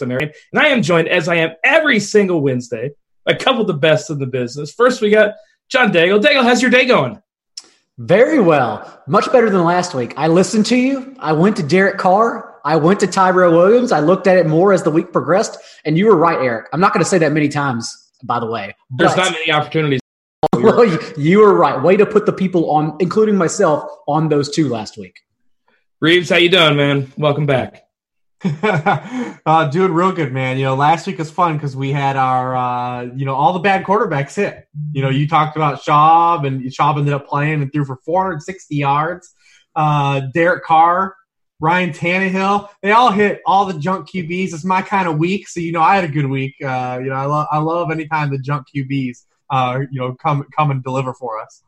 American. And I am joined, as I am every single Wednesday, by a couple of the best in the business. First, we got John Daigle. Daigle, how's your day going? Very well. Much better than last week. I listened to you. I went to Derek Carr. I went to Tyrell Williams. I looked at it more as the week progressed. And you were right, Eric. I'm not going to say that many times, by the way. There's not many opportunities. well, you, you were right. Way to put the people on, including myself, on those two last week. Reebs, how you doing, man? Welcome back. uh, doing real good, man. You know, last week was fun because we had our, uh, you know, all the bad quarterbacks hit. You know, you talked about Schaub, and Schaub ended up playing and threw for 460 yards. Uh, Derek Carr, Ryan Tannehill, they all hit all the junk QBs. It's my kind of week, so you know, I had a good week. Uh, you know, I love I love anytime the junk QBs, uh, you know, come come and deliver for us.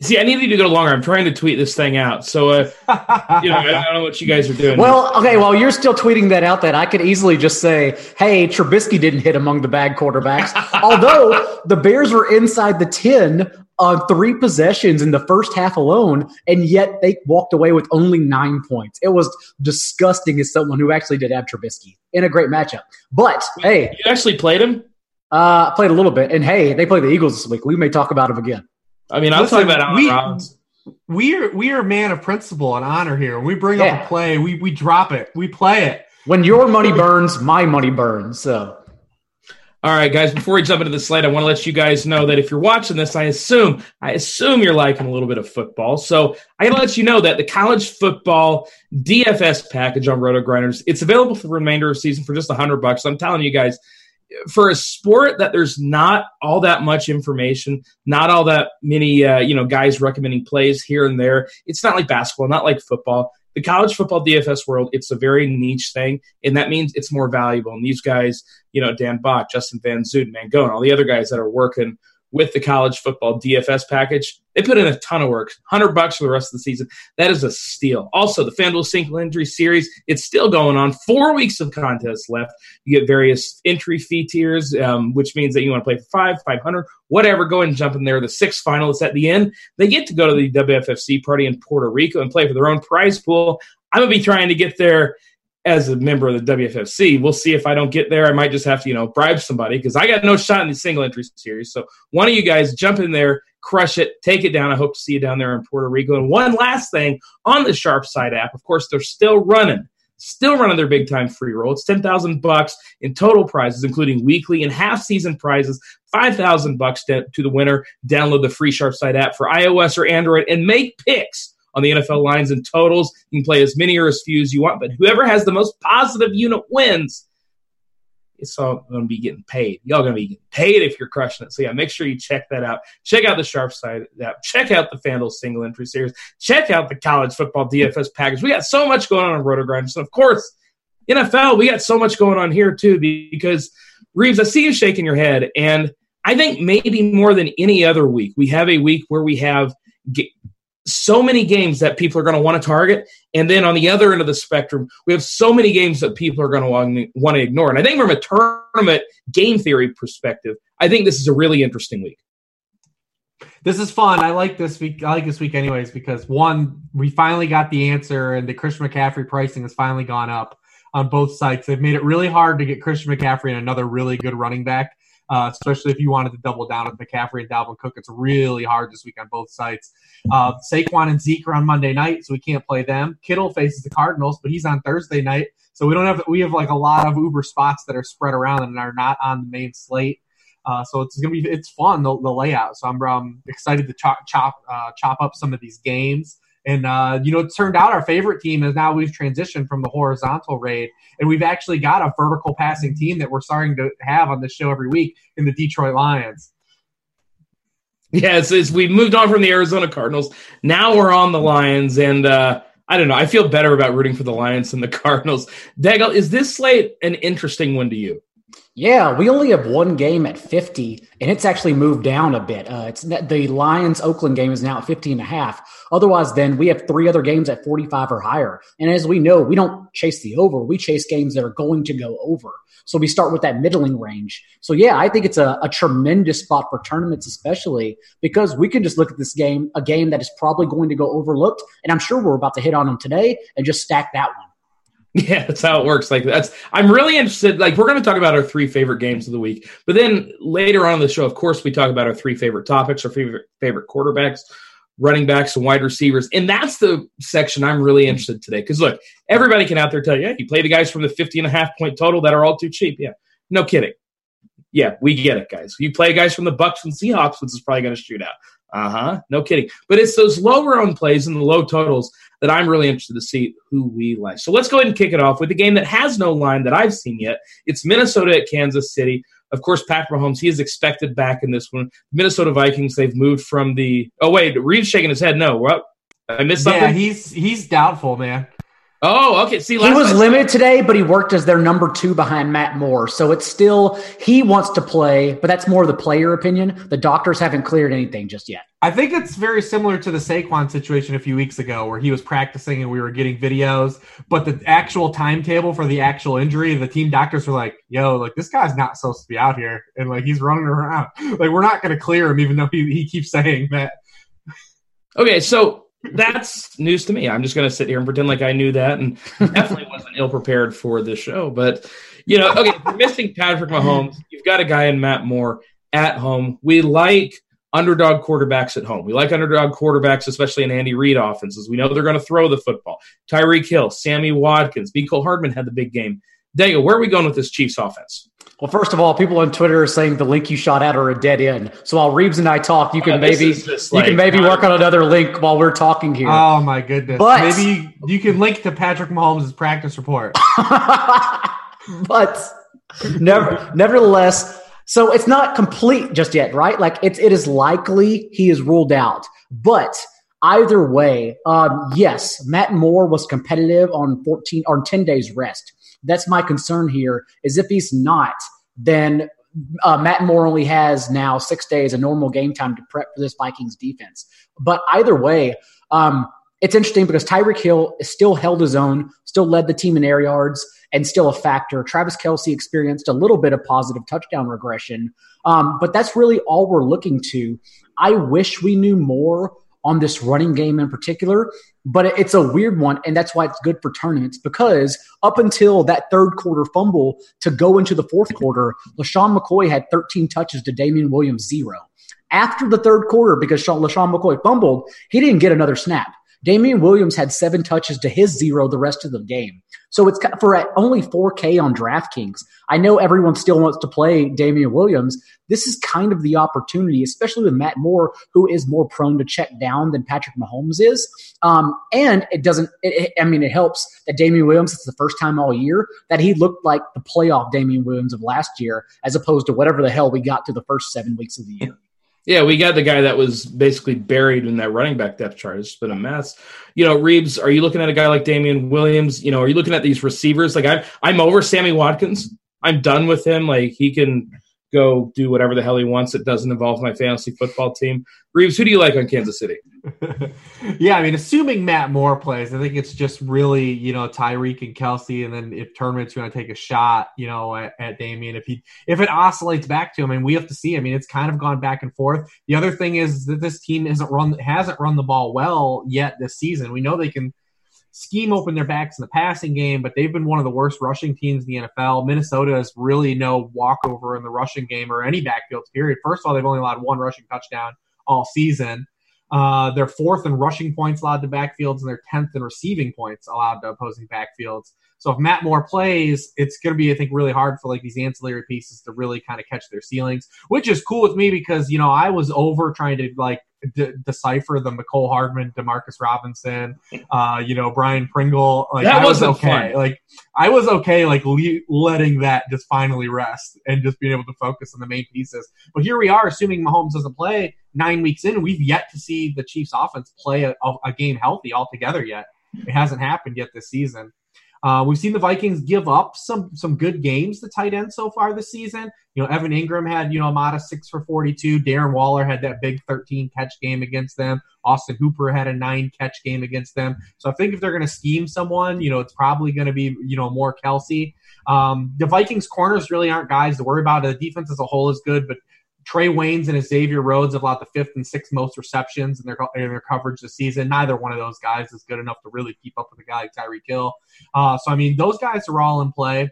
See, I need you to go longer. I'm trying to tweet this thing out. So, uh, you know, I don't know what you guys are doing. Well, okay, while you're still tweeting that out, that I could easily just say, hey, Trubisky didn't hit among the bad quarterbacks. Although the Bears were inside the 10 on three possessions in the first half alone, and yet they walked away with only nine points. It was disgusting as someone who actually did have Trubisky in a great matchup. But, hey. You actually played him? Uh, played a little bit. And, hey, they play the Eagles this week. We may talk about him again. I mean, I'm Listen, talking about Allen we, Robinson. We are we are a man of principle and honor here. We bring yeah. up a play, we we drop it, we play it. When your money burns, my money burns. So. All right, guys. Before we jump into the slate, I want to let you guys know that if you're watching this, I assume I assume you're liking a little bit of football. So I got to let you know that the college football DFS package on RotoGrinders it's available for the remainder of the season for just a hundred bucks. I'm telling you guys, for a sport that there's not all that much information, not all that many uh, you know guys recommending plays here and there. It's not like basketball, not like football. The college football DFS world, it's a very niche thing, and that means it's more valuable. And these guys, you know, Dan Bach, Justin Van Zuiden, Mangone, all the other guys that are working with the college football DFS package. They put in a ton of work, 100 bucks for the rest of the season. That is a steal. Also, the FanDuel Single Entry Series, it's still going on. Four weeks of contests left. You get various entry fee tiers, um, which means that you want to play for five, 500, whatever. Go and jump in there. The six finalists at the end, they get to go to the WFFC party in Puerto Rico and play for their own prize pool. I'm going to be trying to get there as a member of the WFFC. We'll see if I don't get there. I might just have to, you know, bribe somebody because I got no shot in the single entry series. So one of you guys jump in there, crush it, take it down. I hope to see you down there in Puerto Rico. And one last thing on the Sharp Side app, of course, they're still running. Still running their big time free roll. It's ten thousand bucks in total prizes, including weekly and half season prizes. Five thousand bucks to the winner. Download the free Sharp Side app for iOS or Android and make picks on the NFL lines and totals. You can play as many or as few as you want, but whoever has the most positive unit wins. it's all going to be getting paid. Y'all going to be getting paid if you're crushing it. So yeah, make sure you check that out. Check out the Sharp Side app. Check out the FanDuel single entry series. Check out the college football DFS package. We got so much going on in RotoGrinders. And of course, NFL, we got so much going on here too because Reebs, I see you shaking your head. And I think maybe more than any other week, we have a week where we have so many games that people are going to want to target. And then on the other end of the spectrum, we have so many games that people are going to want to ignore. And I think from a tournament game theory perspective, I think this is a really interesting week. This is fun. I like this week. I like this week anyways because one, we finally got the answer, and the Christian McCaffrey pricing has finally gone up on both sites. They've made it really hard to get Christian McCaffrey and another really good running back uh, especially if you wanted to double down with McCaffrey and Dalvin Cook. It's really hard this week on both sides. Uh, Saquon and Zeke are on Monday night, so we can't play them. Kittle faces the Cardinals, but he's on Thursday night, so we don't have we have like a lot of Uber spots that are spread around and are not on the main slate. Uh, so it's gonna be it's fun the, the layout. So I'm um, excited to chop chop uh, chop up some of these games. And uh, you know, it turned out our favorite team is now we've transitioned from the horizontal raid, and we've actually got a vertical passing team that we're starting to have on the show every week in the Detroit Lions. Yes, as we moved on from the Arizona Cardinals, now we're on the Lions, and uh, I don't know. I feel better about rooting for the Lions than the Cardinals. Daigle, is this slate an interesting one to you? Yeah, we only have one game at 50, and it's actually moved down a bit. Uh, it's the Lions Oakland game is now at 50 and a half. Otherwise, then we have three other games at 45 or higher. And as we know, we don't chase the over, we chase games that are going to go over. So we start with that middling range. So yeah, I think it's a, a tremendous spot for tournaments, especially because we can just look at this game, a game that is probably going to go overlooked. And I'm sure we're about to hit on them today and just stack that one. Yeah, that's how it works. Like that's I'm really interested. Like we're going to talk about our three favorite games of the week, but then later on in the show, of course, we talk about our three favorite topics, our favorite favorite quarterbacks, running backs, and wide receivers, and that's the section I'm really interested today. Because look, everybody can out there tell you, yeah, you play the guys from the 50 and a half point total that are all too cheap. Yeah, no kidding. Yeah, we get it, guys. You play guys from the Bucks and Seahawks, which is probably going to shoot out. Uh huh. No kidding. But it's those lower owned plays and the low totals that I'm really interested to see who we like. So let's go ahead and kick it off with a game that has no line that I've seen yet. It's Minnesota at Kansas City. Of course, Patrick Mahomes, he is expected back in this one. Minnesota Vikings, they've moved from the. Oh, wait, Reebs shaking his head. No, what? I missed something. Yeah, he's he's doubtful, man. Oh, okay. See, he was limited today, but he worked as their number two behind Matt Moore. So it's still he wants to play, but that's more the player opinion. The doctors haven't cleared anything just yet. I think it's very similar to the Saquon situation a few weeks ago, where he was practicing and we were getting videos, but the actual timetable for the actual injury, the team doctors were like, "Yo, like this guy's not supposed to be out here, and like he's running around. Like we're not going to clear him, even though he he keeps saying that." Okay, so that's news to me. I'm just going to sit here and pretend like I knew that, and definitely wasn't ill prepared for this show. But you know, okay, missing Patrick Mahomes. You've got a guy in Matt Moore at home. We like underdog quarterbacks at home. We like underdog quarterbacks, especially in Andy Reid offenses. We know they're going to throw the football. Tyreek Hill, Sammy Watkins, Mecole Hardman had the big game. Daigle, where are we going with this Chiefs offense? Well, first of all, people on Twitter are saying the link you shot at are a dead end. So while Reebs and I talk, you can oh, maybe just, like, you can maybe work on another link while we're talking here. Oh my goodness! But maybe you can link to Patrick Mahomes' practice report. but never, nevertheless, so it's not complete just yet, right? Like it's it is likely he is ruled out, but. Either way, um, yes, Matt Moore was competitive on 14 or 10 days rest. That's my concern here. Is if he's not, then uh, Matt Moore only has now six days of normal game time to prep for this Vikings defense. But either way, um, it's interesting because Tyreek Hill still held his own, still led the team in air yards, and still a factor. Travis Kelce experienced a little bit of positive touchdown regression, um, but that's really all we're looking to. I wish we knew more on this running game in particular, but it's a weird one. And that's why it's good for tournaments because up until that third quarter fumble to go into the fourth quarter, LeSean McCoy had 13 touches to Damien Williams, zero. After the third quarter, because LeSean McCoy fumbled, he didn't get another snap. Damien Williams had seven touches to his zero the rest of the game. So it's for only 4K on DraftKings. I know everyone still wants to play Damien Williams. This is kind of the opportunity, especially with Matt Moore, who is more prone to check down than Patrick Mahomes is. Um, and it doesn't, it, it, I mean, it helps that Damien Williams, it's the first time all year that he looked like the playoff Damien Williams of last year, as opposed to whatever the hell we got to the first seven weeks of the year. Yeah, we got the guy that was basically buried in that running back depth chart. It's been a mess. You know, Reebs, are you looking at a guy like Damien Williams? You know, are you looking at these receivers? Like I'm I'm over Sammy Watkins. I'm done with him. Like he can go do whatever the hell he wants. It doesn't involve my fantasy football team. Reebs, who do you like on Kansas City? yeah, I mean, assuming Matt Moore plays, I think it's just really, you know, Tyreek and Kelce, and then if Tournament's going to take a shot, you know, at, at Damien, if he if it oscillates back to him, and we have to see. I mean, it's kind of gone back and forth. The other thing is that this team hasn't run hasn't run the ball well yet this season. We know they can scheme open their backs in the passing game, but they've been one of the worst rushing teams in the NFL. Minnesota is really no walkover in the rushing game or any backfield period. First of all, they've only allowed one rushing touchdown all season. Uh, they're fourth in rushing points allowed to backfields, and they're tenth in receiving points allowed to opposing backfields. So if Matt Moore plays, it's going to be, I think, really hard for like these ancillary pieces to really kind of catch their ceilings, which is cool with me because you know I was over trying to like de- decipher the Mecole Hardman, Demarcus Robinson, uh, you know, Byron Pringle. Like that I was okay. Fun. Like I was okay, like le- letting that just finally rest and just being able to focus on the main pieces. But here we are, assuming Mahomes doesn't play nine weeks in, we've yet to see the Chiefs offense play a, a game healthy altogether yet. It hasn't happened yet this season. Uh, we've seen the Vikings give up some some good games to tight end so far this season. You know, Evan Engram had you know a modest six for forty two. Darren Waller had that big thirteen catch game against them. Austin Hooper had a nine catch game against them. So I think if they're going to scheme someone, you know, it's probably going to be you know more Kelce. Um, the Vikings corners really aren't guys to worry about. The defense as a whole is good, but Trae Waynes and Xavier Rhodes have allowed the fifth and sixth most receptions in their, in their coverage this season. Neither one of those guys is good enough to really keep up with a guy like Tyreek Hill. Uh, so, I mean, those guys are all in play.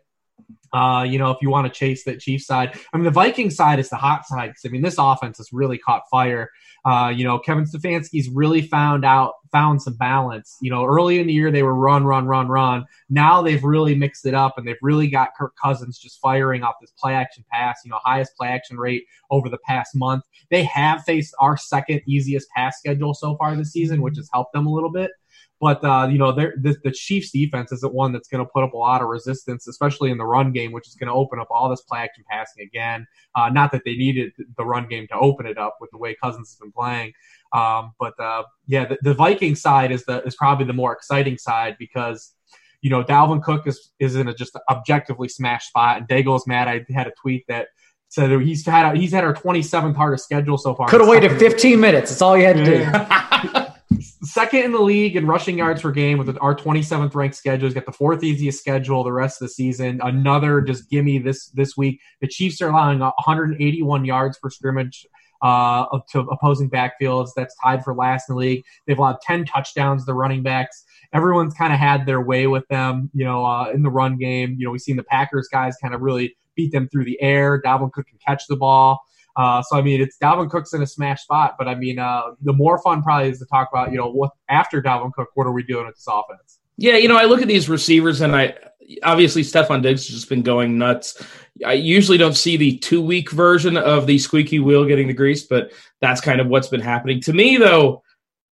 Uh, you know, if you want to chase that Chiefs side, I mean, the Viking side is the hot side. because I mean, this offense has really caught fire. Uh, you know, Kevin Stefanski's really found out, found some balance. You know, early in the year they were run, run, run, run. Now they've really mixed it up and they've really got Kirk Cousins just firing off this play action pass. You know, highest play action rate over the past month. They have faced our second easiest pass schedule so far this season, which has helped them a little bit. But uh, you know, the, the Chiefs' defense isn't one that's going to put up a lot of resistance, especially in the run game, which is going to open up all this play action passing again. Uh, not that they needed the run game to open it up with the way Cousins has been playing, um, but uh, yeah, the, the Viking side is the is probably the more exciting side because you know Dalvin Cook is is in a just objectively smashed spot, and Daigle is mad. I had a tweet that said he's had he's had our 27th hardest schedule so far. Could have waited 15 minutes. That's all you had to do. Second in the league in rushing yards per game with our 27th ranked schedule. He's got the fourth easiest schedule the rest of the season. Another just gimme this this week. The Chiefs are allowing 181 yards per scrimmage uh, to opposing backfields. That's tied for last in the league. They've allowed 10 touchdowns to the running backs. Everyone's kind of had their way with them, you know, uh, in the run game. You know, we've seen the Packers guys kind of really beat them through the air. Dalvin Cook can catch the ball. Uh, so I mean, it's Dalvin Cook's in a smash spot, but I mean, uh, the more fun probably is to talk about, you know, what after Dalvin Cook, what are we doing with this offense? Yeah, you know, I look at these receivers, and I obviously Stefon Diggs has just been going nuts. I usually don't see the two week version of the squeaky wheel getting the grease, but that's kind of what's been happening to me, though.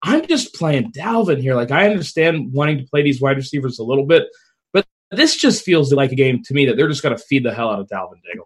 I'm just playing Dalvin here. Like I understand wanting to play these wide receivers a little bit, but this just feels like a game to me that they're just going to feed the hell out of Dalvin Daigle.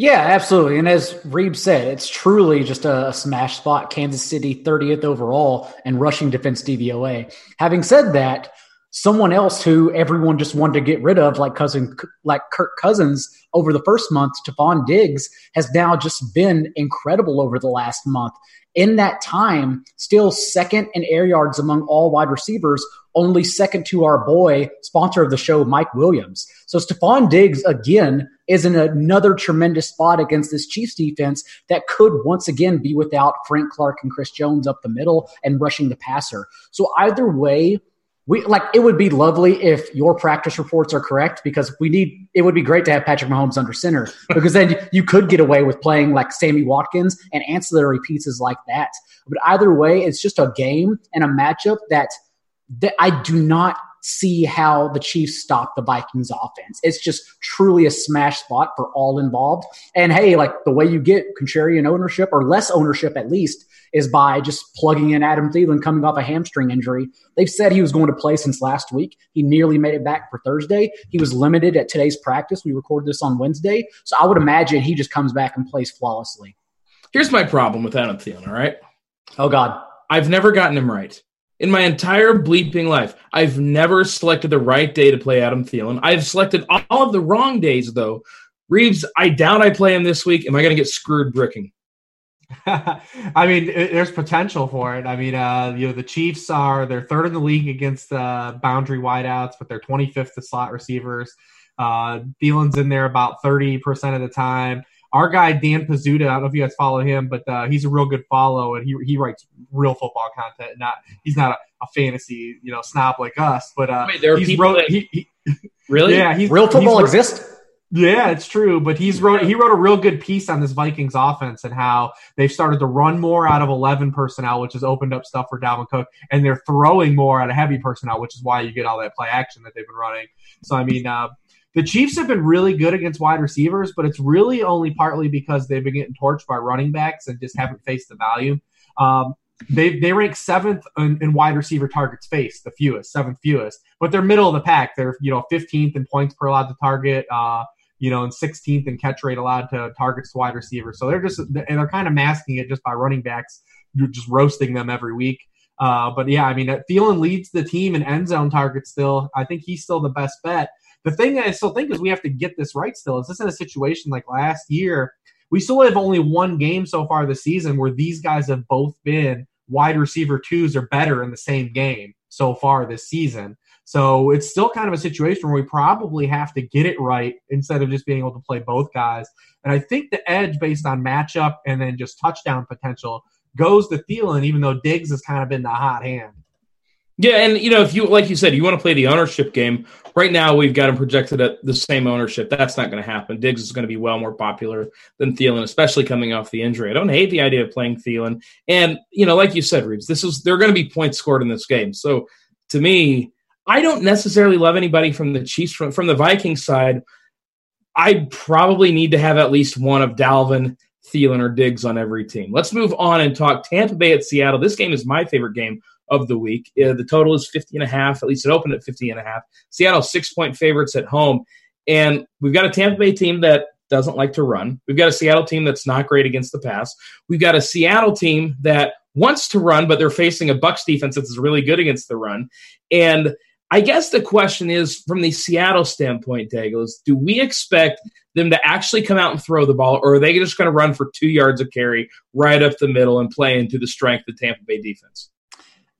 Yeah, absolutely. And as Reeb said, it's truly just a, smash spot. Kansas City 30th overall and rushing defense DVOA. Having said that, someone else who everyone just wanted to get rid of, like cousin, like Kirk Cousins over the first month, Stefon Diggs has now just been incredible over the last month. In that time, still second in air yards among all wide receivers, only second to our boy, sponsor of the show, Mike Williams. So Stefon Diggs, again, is in another tremendous spot against this Chiefs defense that could once again be without Frank Clark and Chris Jones up the middle and rushing the passer. So either way, we like it would be lovely if your practice reports are correct because we need it would be great to have Patrick Mahomes under center because then you could get away with playing like Sammy Watkins and ancillary pieces like that. But either way, it's just a game and a matchup that that I do not see how the Chiefs stop the Vikings offense. It's just truly a smash spot for all involved. And hey, like the way you get contrarian ownership or less ownership at least is by just plugging in Adam Thielen coming off a hamstring injury. They've said he was going to play since last week. He nearly made it back for Thursday. He was limited at today's practice. We recorded this on Wednesday. So I would imagine he just comes back and plays flawlessly. Here's my problem with Adam Thielen, all right? Oh, God. I've never gotten him right. In my entire bleeping life, I've never selected the right day to play Adam Thielen. I've selected all of the wrong days, though. Reebs, I doubt I play him this week. Am I going to get screwed bricking? I mean, it, there's potential for it. I mean, uh, you know, the Chiefs are they're third in the league against uh, boundary wideouts, but they're 25th to slot receivers. Uh, Thielen's in there about 30% of the time. Our guy Dan Pizzuta, I don't know if you guys follow him, but uh, he's a real good follow, and he he writes real football content. Not he's not a, a fantasy you know snob like us, but uh, Wait, there are he's people wrote, that- he, he, Really? yeah, he's Real football he's, exists? yeah, it's true, but he's wrote he wrote a real good piece on this Vikings offense and how they've started to run more out of eleven personnel, which has opened up stuff for Dalvin Cook, and they're throwing more out of heavy personnel, which is why you get all that play action that they've been running. So I mean, uh, the Chiefs have been really good against wide receivers, but it's really only partly because they've been getting torched by running backs and just haven't faced the value. Um, they they rank seventh in, in wide receiver targets faced, the fewest, seventh fewest, but they're middle of the pack. They're you know 15th in points per allowed to target. Uh, you know, and 16th in catch rate allowed to targets to wide receivers. So they're just and they're kind of masking it just by running backs, You're just roasting them every week. Uh, but yeah, I mean, Thielen leads the team in end zone targets still. I think he's still the best bet. The thing I still think is we have to get this right. Still, is this in a situation like last year? We still have only one game so far this season where these guys have both been wide receiver twos or better in the same game so far this season. So it's still kind of a situation where we probably have to get it right instead of just being able to play both guys. And I think the edge based on matchup and then just touchdown potential goes to Thielen, even though Diggs has kind of been the hot hand. Yeah, and you know, if you like you said, you want to play the ownership game. Right now, we've got him projected at the same ownership. That's not going to happen. Diggs is going to be well more popular than Thielen, especially coming off the injury. I don't hate the idea of playing Thielen, and you know, like you said, Reebs, this is there are going to be points scored in this game. So, to me, I don't necessarily love anybody from the Chiefs from from the Vikings side. I probably need to have at least one of Dalvin, Thielen, or Diggs on every team. Let's move on and talk Tampa Bay at Seattle. This game is my favorite game of the week. Uh, the total is 50 and a half. At least it opened at 50 and a half. Seattle six point favorites at home. And we've got a Tampa Bay team that doesn't like to run. We've got a Seattle team that's not great against the pass. We've got a Seattle team that wants to run, but they're facing a Bucks defense that's really good against the run. And I guess the question is from the Seattle standpoint, Dagos, do we expect them to actually come out and throw the ball, or are they just going to run for two yards of carry right up the middle and play into the strength of Tampa Bay defense?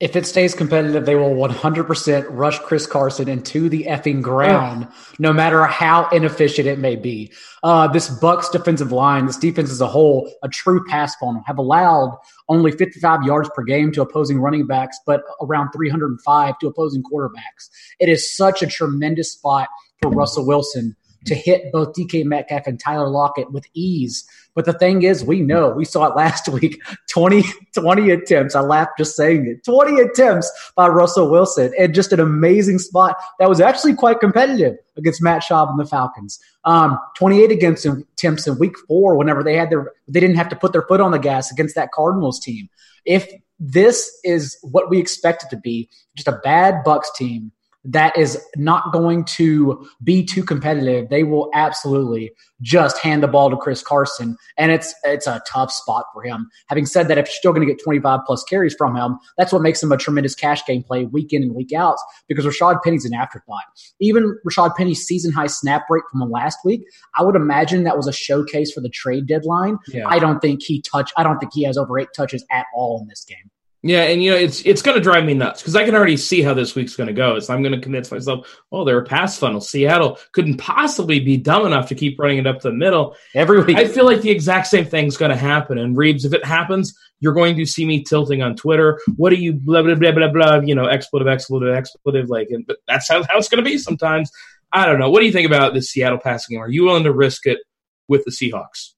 If it stays competitive, they will 100% rush Chris Carson into the effing ground, no matter how inefficient it may be. Uh, this Bucks defensive line, this defense as a whole, a true pass funnel, have allowed only 55 yards per game to opposing running backs, but around 305 to opposing quarterbacks. It is such a tremendous spot for Russell Wilson to hit both DK Metcalf and Tyler Lockett with ease. But the thing is, we know, we saw it last week 20, 20 attempts. I laughed just saying it 20 attempts by Russell Wilson, and just an amazing spot that was actually quite competitive against Matt Schaub and the Falcons. Um, 28 against attempts in week four, whenever they had their, they didn't have to put their foot on the gas against that Cardinals team. If this is what we expect it to be, just a bad Bucks team that is not going to be too competitive, they will absolutely just hand the ball to Chris Carson, and it's it's a tough spot for him. Having said that, if you're still going to get 25 plus carries from him, that's what makes him a tremendous cash game play week in and week out because Rashad Penny's an afterthought. Even Rashad Penny's season high snap rate from the last week, I would imagine that was a showcase for the trade deadline. Yeah. I don't think he touched. I don't think he has over eight touches at all in this game. Yeah, and you know it's it's going to drive me nuts because I can already see how this week's going to go. So I'm going to convince myself, oh, they're a pass funnel. Seattle couldn't possibly be dumb enough to keep running it up the middle every week. I feel like the exact same thing's going to happen. And Reebs, if it happens, you're going to see me tilting on Twitter. What are you blah blah blah blah blah? You know, expletive, expletive, expletive. Like, and, but that's how, how it's going to be sometimes. I don't know. What do you think about this Seattle passing game? Are you willing to risk it with the Seahawks?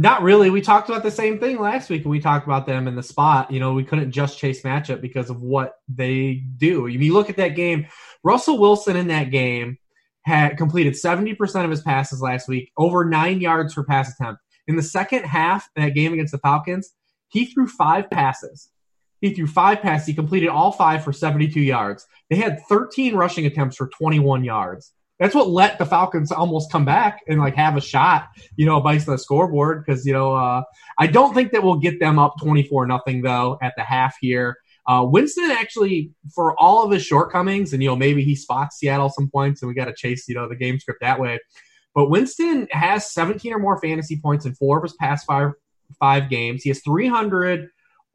Not really. We talked about the same thing last week, and we talked about them in the spot. You know, we couldn't just chase matchup because of what they do. If you look at that game, Russell Wilson in that game had completed 70% of his passes last week, over nine yards per pass attempt. In the second half, that game against the Falcons, he threw five passes. He threw five passes. He completed all five for 72 yards. They had 13 rushing attempts for 21 yards that's what let the Falcons almost come back and like have a shot, you know, bites the scoreboard. Because you know, uh, I don't think that we'll get them up twenty four nothing though at the half here. Uh, Winston actually, for all of his shortcomings, and you know maybe he spots Seattle some points, and we got to chase you know the game script that way. But Winston has 17 or more fantasy points in four of his past five five games. He has 300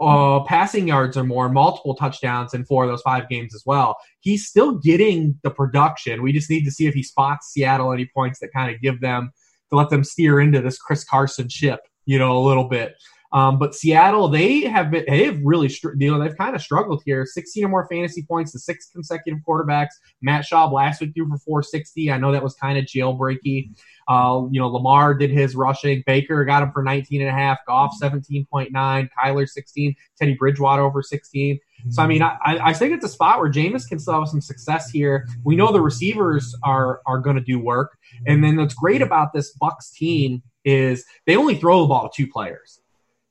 uh, passing yards or more, multiple touchdowns in four of those five games as well. He's still getting the production. We just need to see if he spots Seattle any points that kind of give them to let them steer into this Chris Carson ship, you know, a little bit. Um, but Seattle, they have been, they have really, you know, they've kind of struggled here. 16 or more fantasy points to six consecutive quarterbacks. Matt Schaub last week threw for 460. I know that was kind of jailbreaky. Uh, you know, Lamar did his rushing. Baker got him for 19 and a half. Goff 17.9. Kyler 16. Teddy Bridgewater over 16. So I mean, I, I think it's a spot where Jameis can still have some success here. We know the receivers are are going to do work, and then what's great about this Bucks team is they only throw the ball to two players.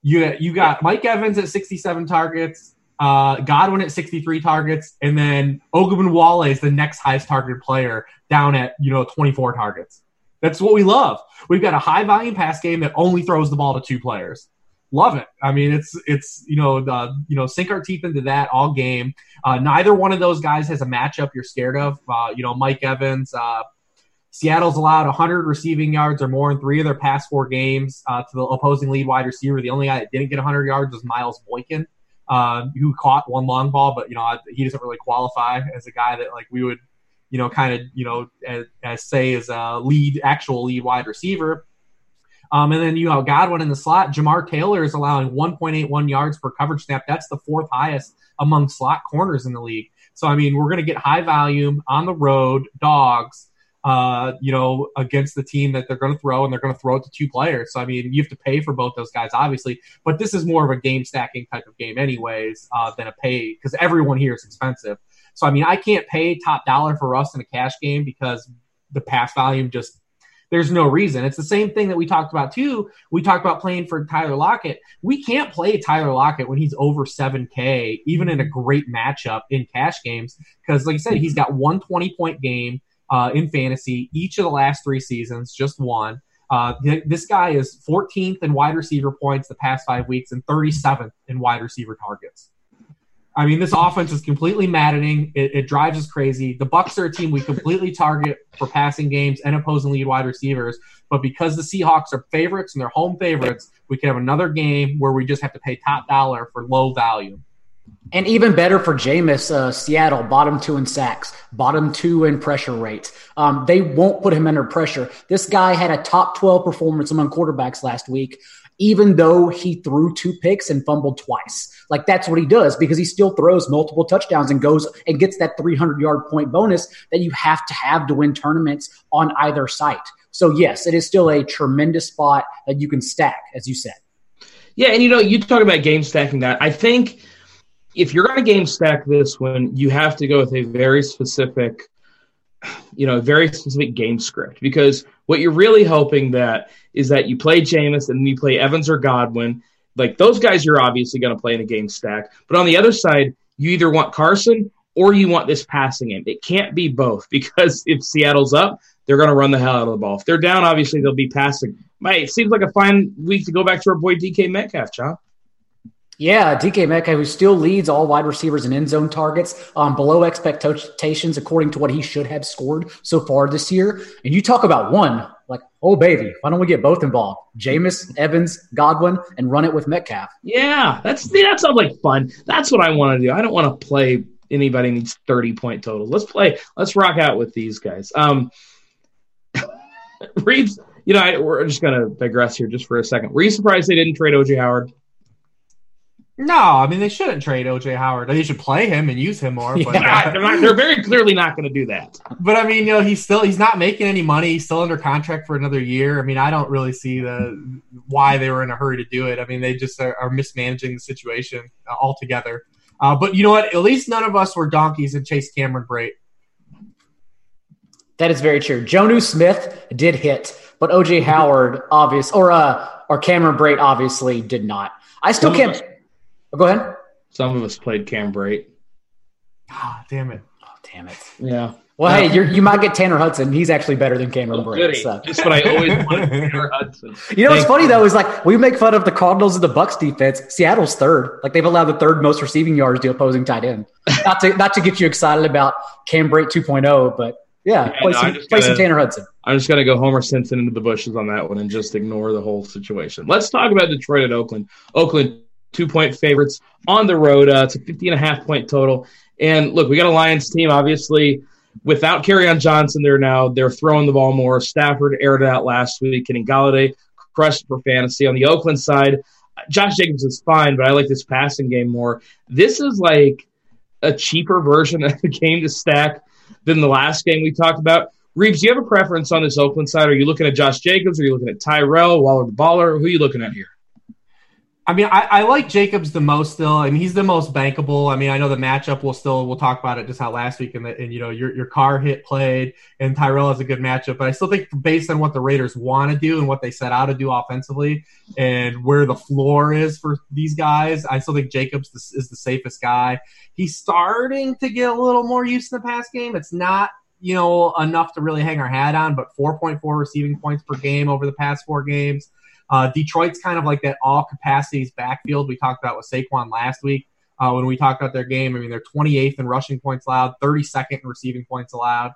You you got Mike Evans at 67 targets, uh, Godwin at 63 targets, and then Ogunbowale is the next highest targeted player down at you know 24 targets. That's what we love. We've got a high volume pass game that only throws the ball to two players. Love it. I mean, it's it's you know the you know sink our teeth into that all game. Uh, neither one of those guys has a matchup you're scared of. Uh, you know, Mike Evans, uh, Seattle's allowed 100 receiving yards or more in three of their past four games uh, to the opposing lead wide receiver. The only guy that didn't get 100 yards was Miles Boykin, uh, who caught one long ball, but you know he doesn't really qualify as a guy that like we would, you know, kind of you know as, as, say as a lead actual lead wide receiver. Um, and then you have Godwin in the slot. Jamar Taylor is allowing 1.81 yards per coverage snap. That's the fourth highest among slot corners in the league. So I mean, we're going to get high volume on the road dogs uh, you know, against the team that they're going to throw, and they're going to throw it to two players. So I mean, you have to pay for both those guys, obviously. But this is more of a game stacking type of game, anyways, uh, than a pay because everyone here is expensive. So I mean, I can't pay top dollar for Russ in a cash game because the pass volume just there's no reason. It's the same thing that we talked about too. We talked about playing for Tyler Lockett. We can't play Tyler Lockett when he's over 7K, even in a great matchup in cash games, because like I said, he's got one 20 point game uh, in fantasy each of the last three seasons, just one. Uh, this guy is 14th in wide receiver points the past five weeks and 37th in wide receiver targets. I mean, this offense is completely maddening. It, it, drives us crazy. The Bucks are a team we completely target for passing games and opposing lead wide receivers. But because the Seahawks are favorites and they're home favorites, we can have another game where we just have to pay top dollar for low value. And even better for Jameis, uh, Seattle, bottom two in sacks, bottom two in pressure rates. Um, they won't put him under pressure. This guy had a top 12 performance among quarterbacks last week, even though he threw two picks and fumbled twice. Like that's what he does because he still throws multiple touchdowns and goes and gets that 300 yard point bonus that you have to have to win tournaments on either site. So, yes, it is still a tremendous spot that you can stack, as you said. Yeah. And you know, you talk about game stacking that. I think if you're going to game stack this one, you have to go with a very specific, you know, very specific game script because what you're really hoping that is that you play Jameis and you play Evans or Godwin. Like those guys, you're obviously going to play in a game stack. But on the other side, you either want Carson or you want this passing game. It can't be both because if Seattle's up, they're going to run the hell out of the ball. If they're down, obviously they'll be passing. Mate, it seems like a fine week to go back to our boy DK Metcalf, John. Yeah, DK Metcalf, who still leads all wide receivers in end zone targets, um, below expectations according to what he should have scored so far this year. And you talk about one, like Oh baby, why don't we get both involved? Jameis, Evans, Godwin, and run it with Metcalf. Yeah, that's that sounds like fun. That's what I want to do. I don't want to play anybody needs 30 point total. Let's play, let's rock out with these guys. Um Reebs, you know, I, we're just gonna digress here just for a second. Were you surprised they didn't trade OJ Howard? No, I mean they shouldn't trade OJ Howard. They should play him and use him more. But, Yeah, they're, not, they're very clearly not going to do that. but I mean, you know, he's still he's not making any money. He's still under contract for another year. I mean, I don't really see the why they were in a hurry to do it. I mean, they just are, are mismanaging the situation uh, altogether. Uh, but you know what? At least none of us were donkeys and chased Cameron Brate. That is very true. Jonnu Smith did hit, but OJ Howard obvious or uh or Cameron Brate obviously did not. I still Some can't. Oh, go ahead. Some of us played Cam Brate. Ah, damn it. Oh, damn it. Yeah. Well, hey, you're, you might get Tanner Hudson. He's actually better than Cameron Oh, Brate. So. Just what I always wanted. Tanner Hudson. You know what's Thank funny you. though is like we make fun of the Cardinals and the Bucks defense. Seattle's third. Like they've allowed the third most receiving yards to opposing tight end. Not to not to get you excited about Cam Brate 2.0, but yeah, Yeah, play, no, some, I just play some gotta- Tanner Hudson. I'm just going to go Homer Simpson into the bushes on that one and just ignore the whole situation. Let's talk about Detroit at Oakland. Oakland, two point favorites on the road. Uh, it's a 50 and a half point total. And look, we got a Lions team, obviously, without on Johnson there now. They're throwing the ball more. Stafford aired it out last week. Kenny Golladay crushed for fantasy. On the Oakland side, Josh Jacobs is fine, but I like this passing game more. This is like a cheaper version of the game to stack than the last game we talked about. Reebs, do you have a preference on this Oakland side? Are you looking at Josh Jacobs? Are you looking at Tyrell, Waller the Baller? Who are you looking at here? I mean, I, I like Jacobs the most still. I mean, he's the most bankable. I mean, I know the matchup will still we'll talk about it just how last week and, the, and you know your your car hit played and Tyrell has a good matchup, but I still think based on what the Raiders want to do and what they set out to do offensively and where the floor is for these guys, I still think Jacobs is, is the safest guy. He's starting to get a little more use in the pass game. It's not you know enough to really hang our hat on, but 4.4 receiving points per game over the past four games. Uh, Detroit's kind of like that all capacities backfield we talked about with Saquon last week uh, when we talked about their game. I mean, they're 28th in rushing points allowed, 32nd in receiving points allowed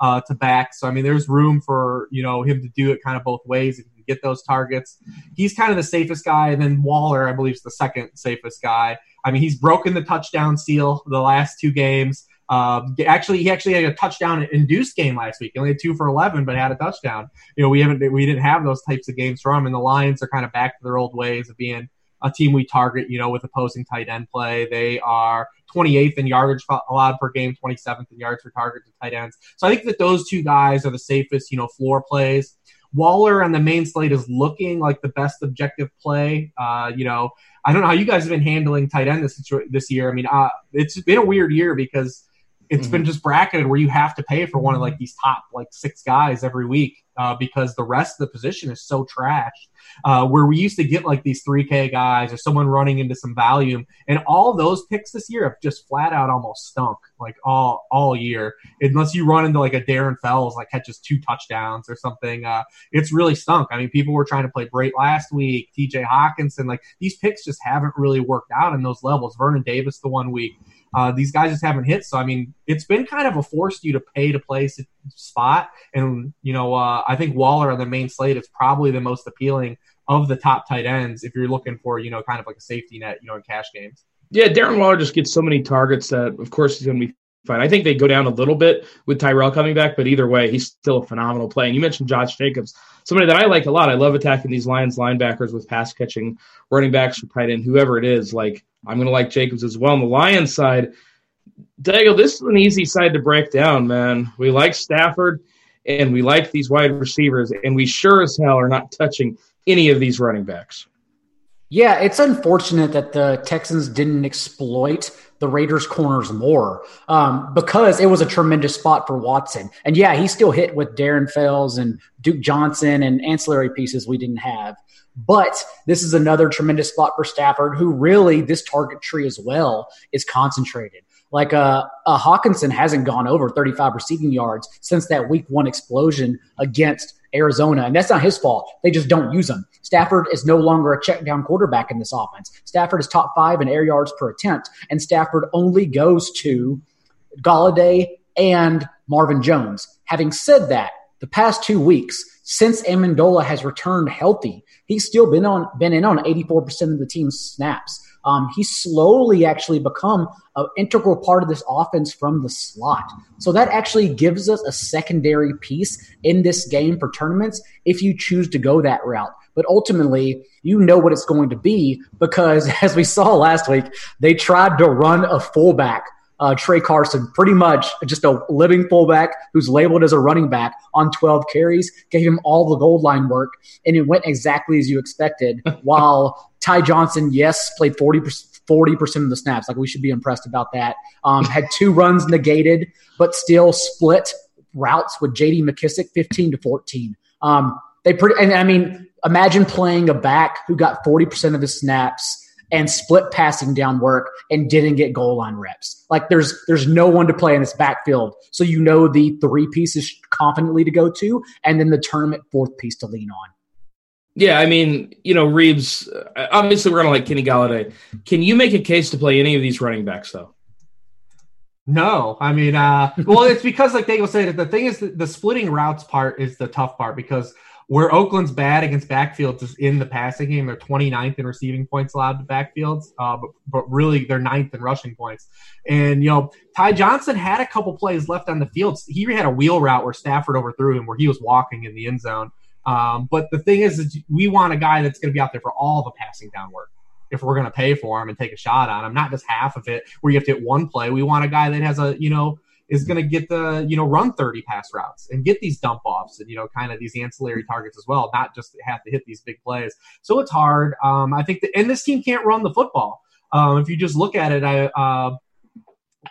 uh, to back. So I mean, there's room for you know him to do it kind of both ways if he can get those targets. He's kind of the safest guy, and then Waller, I believe, is the second safest guy. I mean, he's broken the touchdown seal the last two games. Um, actually, he actually had a touchdown induced game last week. He only had two for eleven, but had a touchdown. You know, we haven't we didn't have those types of games from him, and the Lions are kind of back to their old ways of being a team we target. You know, with opposing tight end play, they are 28th in yardage allowed per game, 27th in yards per target to tight ends. So I think that those two guys are the safest, you know, floor plays. Waller on the main slate is looking like the best objective play. Uh, you know, I don't know how you guys have been handling tight end this this year. I mean, uh, it's been a weird year because it's mm-hmm. been just bracketed where you have to pay for one of like these top like six guys every week uh, because the rest of the position is so trash. Uh, where we used to get like these 3K guys or someone running into some volume, and all those picks this year have just flat out almost stunk like all all year. Unless you run into like a Darren Fells like catches two touchdowns or something, uh, it's really stunk. I mean, people were trying to play Brate last week, T.J. Hockenson, like these picks just haven't really worked out in those levels. Vernon Davis the one week. Uh, these guys just haven't hit. So I mean, it's been kind of a forced you to pay to play spot, and you know, uh, I think Waller on the main slate is probably the most appealing of the top tight ends if you're looking for you know kind of like a safety net, you know, in cash games. Yeah, Darren Waller just gets so many targets that, of course, he's going to be fine. I think they go down a little bit with Tyrell coming back, but either way, he's still a phenomenal play. And you mentioned Josh Jacobs, somebody that I like a lot. I love attacking these Lions linebackers with pass catching running backs or tight end, whoever it is. Like I'm going to like Jacobs as well. On the Lions side, Dago, this is an easy side to break down, man. We like Stafford and we like these wide receivers, and we sure as hell are not touching any of these running backs. Yeah, it's unfortunate that the Texans didn't exploit the Raiders' corners more um, because it was a tremendous spot for Watson. And yeah, he still hit with Darren Fells and Duke Johnson and ancillary pieces we didn't have. But this is another tremendous spot for Stafford, who really, this target tree as well, is concentrated. Like uh, uh, Hockenson hasn't gone over 35 receiving yards since that week one explosion against Arizona. And that's not his fault. They just don't use him. Stafford is no longer a check down quarterback in this offense. Stafford is top five in air yards per attempt, and Stafford only goes to Golladay and Marvin Jones. Having said that, the past two weeks, since Amendola has returned healthy. He's still been on been in on 84% of the team's snaps. Um, he's slowly actually become an integral part of this offense from the slot. So that actually gives us a secondary piece in this game for tournaments if you choose to go that route. But ultimately, you know what it's going to be because, as we saw last week, they tried to run a fullback uh, Tra Carson, pretty much just a living fullback who's labeled as a running back on 12 carries, gave him all the gold line work, and it went exactly as you expected. while Ty Johnson, yes, played 40%. 40% of the snaps. Like, we should be impressed about that. Um, had two runs negated, but still split routes with JD McKissic 15 to 14. Um, they pretty, and I mean, imagine playing a back who got 40% of his snaps and split passing down work and didn't get goal line reps. Like there's there's no one to play in this backfield. So you know the three pieces confidently to go to and then the tournament fourth piece to lean on. Yeah, I mean, you know, Reebs, obviously we're going to like Kenny Golladay. Can you make a case to play any of these running backs though? No, I mean, uh, well, it's because like they said, the thing is the splitting routes part is the tough part because where Oakland's bad against backfields is in the passing game. They're 29th in receiving points allowed to backfields, uh, but, but really they're ninth in rushing points. And, you know, Ty Johnson had a couple plays left on the field. He had a wheel route where Stafford overthrew him, where he was walking in the end zone. Um, but the thing is, is we want a guy that's going to be out there for all the passing down work if we're going to pay for him and take a shot on him, not just half of it where you have to hit one play. We want a guy that has a, you know, is going to get the you know run 30 pass routes and get these dump offs and you know kind of these ancillary targets as well not just have to hit these big plays. So it's hard. Um, i think that and this team can't run the football. Um, if you just look at it i uh,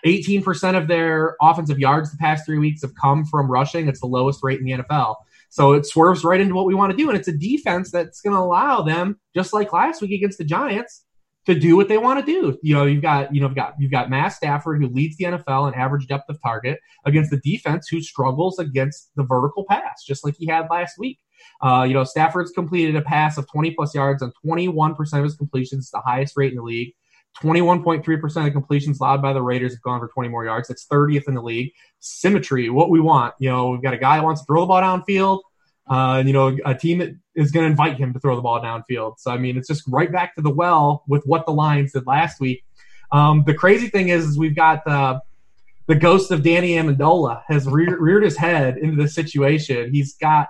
18% of their offensive yards the past three weeks have come from rushing. It's the lowest rate in the nfl so it swerves right into what we want to do and it's a defense that's going to allow them just like last week against the giants to do what they want to do. You know, you've got you know you've got you've got Matt Stafford who leads the NFL in average depth of target against the defense who struggles against the vertical pass, just like he had last week. Uh, you know, Stafford's completed a pass of 20 plus yards on 21% of his completions, the highest rate in the league. 21.3% of completions allowed by the Raiders have gone for 20 more yards. That's 30th in the league. Symmetry, what we want. You know, we've got a guy that wants to throw the ball downfield. Uh, you know, a team that is going to invite him to throw the ball downfield. So I mean, it's just right back to the well with what the Lions did last week. Um, the crazy thing is, is we've got the the ghost of Danny Amendola has reared, reared his head into this situation. He's got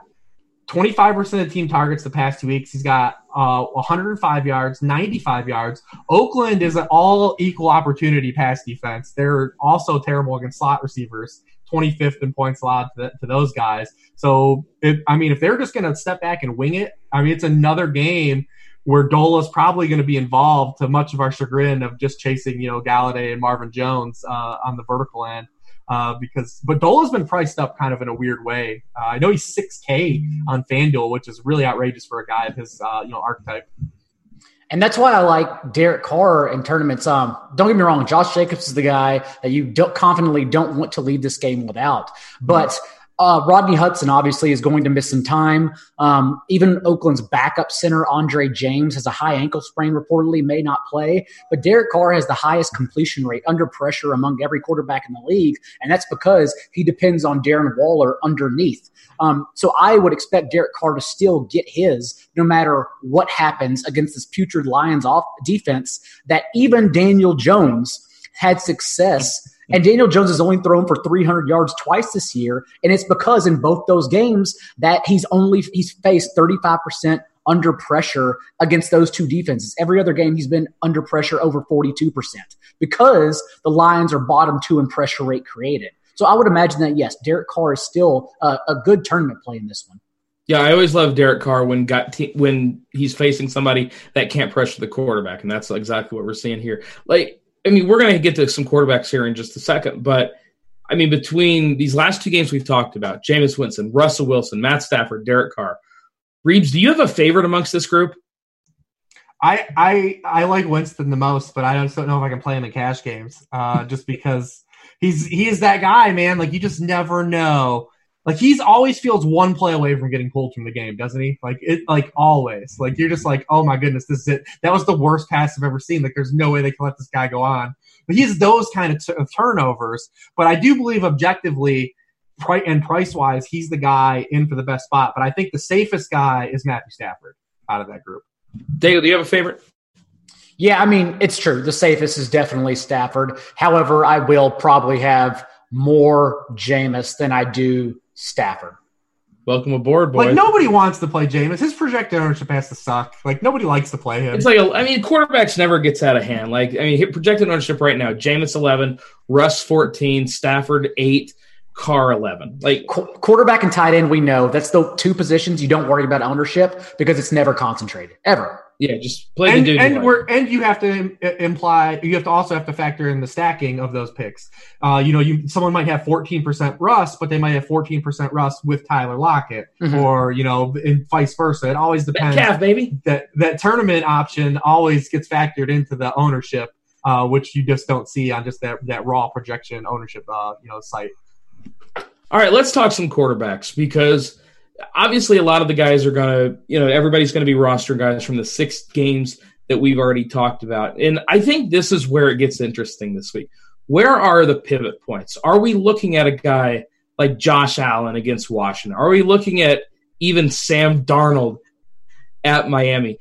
25% of team targets the past two weeks. He's got uh, 105 yards, 95 yards. Oakland is an all equal opportunity pass defense. They're also terrible against slot receivers. 25th in points allowed to, to those guys. So, I mean, if they're just going to step back and wing it, I mean, it's another game where Dola's probably going to be involved to much of our chagrin of just chasing, you know, Golladay and Marvin Jones uh, on the vertical end. Uh, because, but Dola's been priced up kind of in a weird way. Uh, I know he's 6K on FanDuel, which is really outrageous for a guy of his, uh, you know, archetype. And that's why I like Derek Carr in tournaments. Um, don't get me wrong, Josh Jacobs is the guy that you don't confidently don't want to leave this game without. But uh, Rodney Hudson obviously is going to miss some time. Um, even Oakland's backup center, Andre James, has a high ankle sprain, reportedly may not play. But Derek Carr has the highest completion rate under pressure among every quarterback in the league. And that's because he depends on Darren Waller underneath. Um, so I would expect Derek Carr to still get his no matter what happens against this putrid Lions off defense that even Daniel Jones had success and Daniel Jones has only thrown for 300 yards twice this year. And it's because in both those games that he's only, he's faced 35% under pressure against those two defenses. Every other game, he's been under pressure over 42% because the Lions are bottom two in pressure rate created. So I would imagine that, yes, Derek Carr is still a, a good tournament play in this one. Yeah, I always love Derek Carr when got te- when he's facing somebody that can't pressure the quarterback, and that's exactly what we're seeing here. Like I mean, we're going to get to some quarterbacks here in just a second, but I mean, between these last two games we've talked about, Jameis Winston, Russell Wilson, Matt Stafford, Derek Carr, Reebs, do you have a favorite amongst this group? I I I like Winston the most, but I don't know if I can play him in cash games, uh, just because he's he is that guy, man. Like you just never know like he's always feels one play away from getting pulled from the game, doesn't he? Like it, like always. Like you're just like, oh my goodness, this is it. That was the worst pass I've ever seen. Like there's no way they can let this guy go on. But he's those kind of, t- of turnovers. But I do believe objectively, and price wise, he's the guy in for the best spot. But I think the safest guy is Matthew Stafford out of that group. Dale, do you have a favorite? Yeah, I mean, it's true. The safest is definitely Stafford. However, I will probably have more Jameis than I do Stafford. Welcome aboard, boys. Like nobody wants to play Jameis. His projected ownership has to suck. Like nobody likes to play him. It's like a, I mean, quarterbacks never gets out of hand. Like I mean, projected ownership right now: Jameis eleven, Russ fourteen, Stafford eight, Carr eleven. Like Qu- quarterback and tight end, we know that's the two positions you don't worry about ownership because it's never concentrated ever. Yeah, just play and, the dude. And we're and you have to imply you have to also have to factor in the stacking of those picks. Uh, you know, you someone might have fourteen percent Russ, but they might have fourteen percent Russ with Tyler Lockett, Mhm. or you know, and vice versa. It always depends. calf, baby. That that tournament option always gets factored into the ownership, uh, which you just don't see on just that that raw projection ownership, uh, you know, site. All right, let's talk some quarterbacks because obviously a lot of the guys are going to, you know, everybody's going to be roster guys from the six games that we've already talked about. And I think this is where it gets interesting this week. Where are the pivot points? Are we looking at a guy like Josh Allen against Washington? Are we looking at even Sam Darnold at Miami?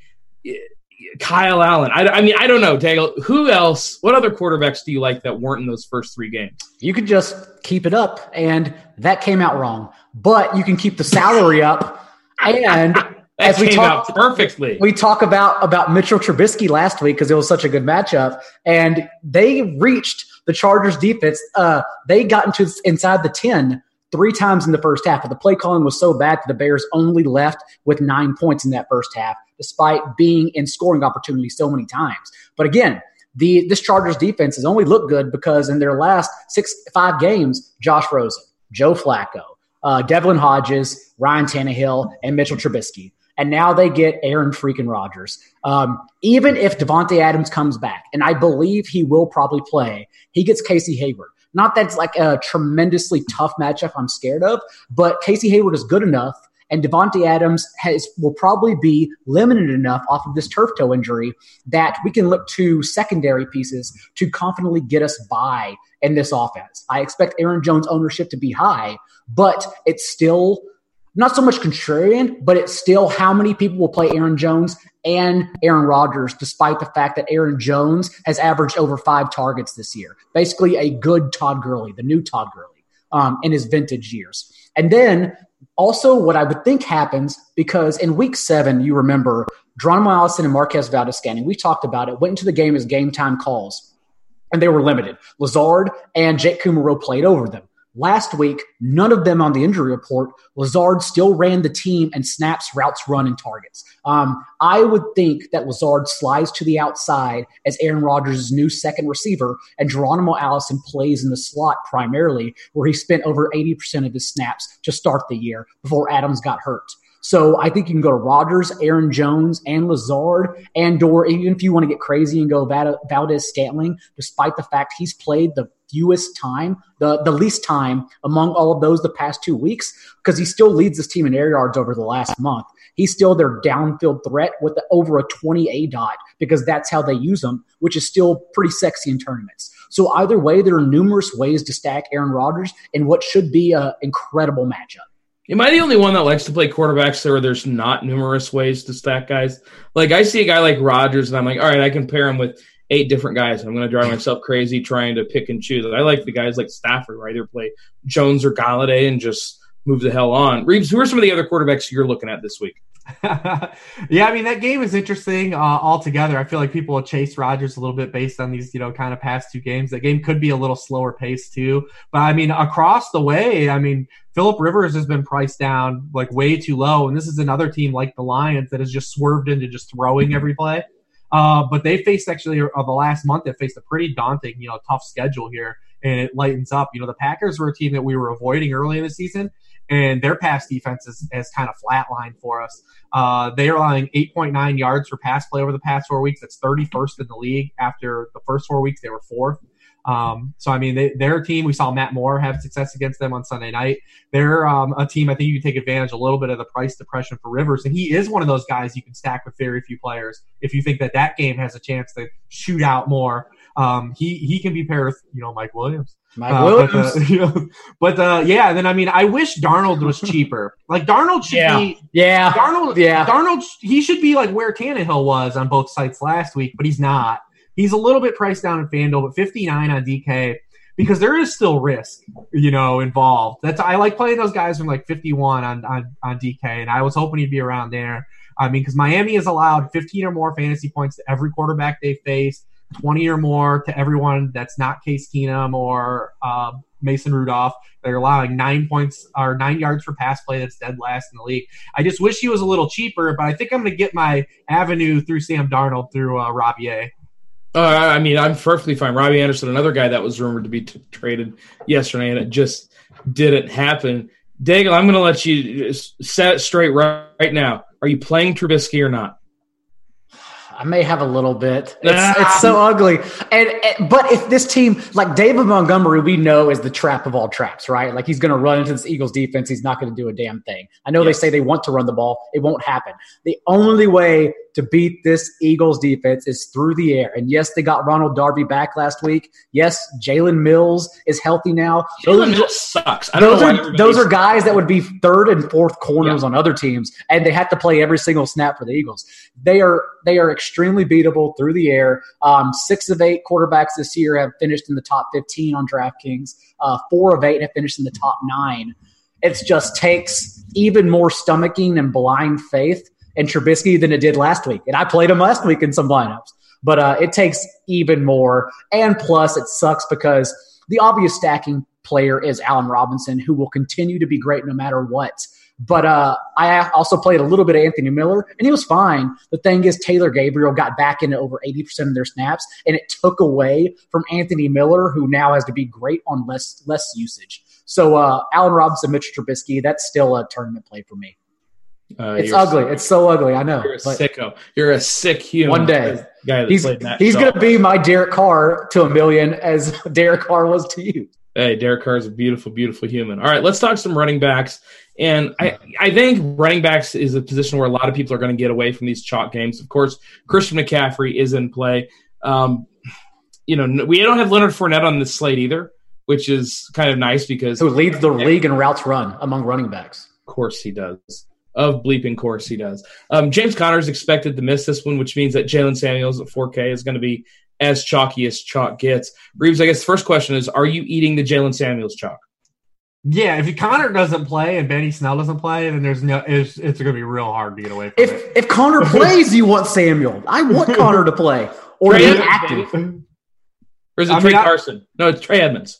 Kyle Allen. I, I mean, I don't know, Dale. Who else? What other quarterbacks do you like that weren't in those first three games? You could just keep it up, and that came out wrong. But you can keep the salary up, and That as we out perfectly. we talk about about Mitchell Trubisky last week because it was such a good matchup, and they reached the Chargers defense. Uh, they got into inside the ten three times in the first half, but the play calling was so bad that the Bears only left with nine points in that first half, despite being in scoring opportunity so many times. But again. The, this Chargers defense has only looked good because in their last six five games, Josh Rosen, Joe Flacco, uh, Devlin Hodges, Ryan Tannehill, and Mitchell Trubisky. And now they get Aaron freaking Rodgers. Um, even if Davante Adams comes back, and I believe he will probably play, he gets Casey Hayward. Not that it's like a tremendously tough matchup I'm scared of, but Casey Hayward is good enough, and Davante Adams has will probably be limited enough off of this turf toe injury that we can look to secondary pieces to confidently get us by in this offense. I expect Aaron Jones ownership to be high, but it's still not so much contrarian, but it's still how many people will play Aaron Jones and Aaron Rodgers, despite the fact that Aaron Jones has averaged over five targets this year. Basically, a good Todd Gurley, the new Todd Gurley, um, in his vintage years. And then also, what I would think happens because in week seven, you remember Geronimo Allison and Marquez Valdes Scantling, we talked about it, went into the game as game time calls, and they were limited. Lazard and Jake Kumerow played over them. Last week, none of them on the injury report. Lazard still ran the team and snaps, routes, run, and targets. Um, I would think that Lazard slides to the outside as Aaron Rodgers' new second receiver, and Geronimo Allison plays in the slot primarily, where he spent over 80% of his snaps to start the year before Adams got hurt. So I think you can go to Rodgers, Aaron Jones, and Lazard, and or even if you want to get crazy and go Valdes Scantling, despite the fact he's played the fewest time, the, the least time among all of those the past two weeks, because he still leads this team in air yards over the last month. He's still their downfield threat with the, over a 20 A dot because that's how they use him, which is still pretty sexy in tournaments. So either way, there are numerous ways to stack Aaron Rodgers in what should be an incredible matchup. Am I the only one that likes to play quarterbacks where there's not numerous ways to stack guys? Like I see a guy like Rodgers, and I'm like, all right, I can pair him with eight different guys. I'm going to drive myself crazy trying to pick and choose. I like the guys like Stafford, where I either play Jones or Golladay and just move the hell on. Reebs, who are some of the other quarterbacks you're looking at this week? yeah, I mean that game is interesting uh, altogether. I feel like people will chase Rodgers a little bit based on these, you know, kind of past two games. That game could be a little slower pace too. But I mean, across the way, I mean, Philip Rivers has been priced down like way too low, and this is another team like the Lions that has just swerved into just throwing every play. Uh, but they faced actually uh, the last month. They faced a pretty daunting, you know, tough schedule here, and it lightens up. You know, the Packers were a team that we were avoiding early in the season, and their pass defense is, has kind of flatlined for us. Uh, they are allowing 8.9 yards for pass play over the past four weeks. That's 31st in the league. After the first four weeks, they were fourth. Um, so I mean, they, they're team. We saw Matt Moore have success against them on Sunday night. They're um, a team. I think you can take advantage a little bit of the price depression for Rivers, and he is one of those guys you can stack with very few players if you think that that game has a chance to shoot out more. Um, he he can be paired with you know Mike Williams. Mike Uh, Williams. But, uh, you know, but uh, yeah, then I mean, I wish Darnold was cheaper. Like Darnold should Yeah. be yeah. Darnold. Yeah. Darnold. He should be like where Tannehill was on both sites last week, but he's not. He's a little bit priced down in Fanduel, but 59 on DK because there is still risk, you know, involved. That's I like playing those guys from like 51 on on, on DK, and I was hoping he'd be around there. I mean, because Miami has allowed 15 or more fantasy points to every quarterback they face, 20 or more to everyone that's not Case Keenum or uh, Mason Rudolph. They're allowing nine points or nine yards for pass play. That's dead last in the league. I just wish he was a little cheaper, but I think I'm going to get my avenue through Sam Darnold through uh, Robier. Uh, I mean, I'm perfectly fine. Robbie Anderson, another guy that was rumored to be t- traded yesterday, and it just didn't happen. Daigle, I'm going to let you set it straight right, right now. Are you playing Trubisky or not? I may have a little bit. It's, Ah. it's so ugly. And, and but if this team, like David Montgomery, we know is the trap of all traps, right? Like he's going to run into this Eagles defense. He's not going to do a damn thing. I know Yes. they say they want to run the ball. It won't happen. The only way to beat this Eagles defense is through the air. And yes, they got Ronald Darby back last week. Yes, Jalen Mills is healthy now. Jalen Mills sucks. I don't those know are those are guys that would be third and fourth corners on other teams, and they have to play every single snap for the Eagles. They are they are extremely beatable through the air. Um, six of eight quarterbacks this year have finished in the top fifteen on DraftKings. Uh, four of eight have finished in the top nine. It just takes even more stomaching and blind faith in Trubisky than it did last week. And I played him last week in some lineups, but uh, it takes even more. And plus, it sucks because the obvious stacking player is Allen Robinson, who will continue to be great no matter what. But uh, I also played a little bit of Anthony Miller, and he was fine. The thing is, Taylor Gabriel got back into over 80% of their snaps, and it took away from Anthony Miller, who now has to be great on less less usage. So uh, Allen Robinson, Mitch Trubisky, that's still a tournament play for me. Uh, It's ugly. sick. It's so ugly. I know. You're a sicko. You're a sick human. One day. guy that he's he's going to be my Derek Carr to a million, as Derek Carr was to you. Hey, Derek Carr is a beautiful, beautiful human. All right, let's talk some running backs. And I, I think running backs is a position where a lot of people are going to get away from these chalk games. Of course, Christian McCaffrey is in play. Um, you know, we don't have Leonard Fournette on this slate either, which is kind of nice because, Who leads the league in routes run among running backs? of course, he does. Of bleeping course, he does. Um, James Conner is expected to miss this one, which means that Jaylen Samuels at 4K is going to be as chalky as chalk gets. Reebs, I guess the first question is: Are you eating the Jaylen Samuels chalk? Yeah, if Conner doesn't play and Benny Snell doesn't play, then there's no. It's, it's going to be real hard to get away from If it. if Conner plays, you want Samuel. I want Conner to play or Trey be active. Or is it I Trey mean, I- Carson? No, it's Trey Edmunds.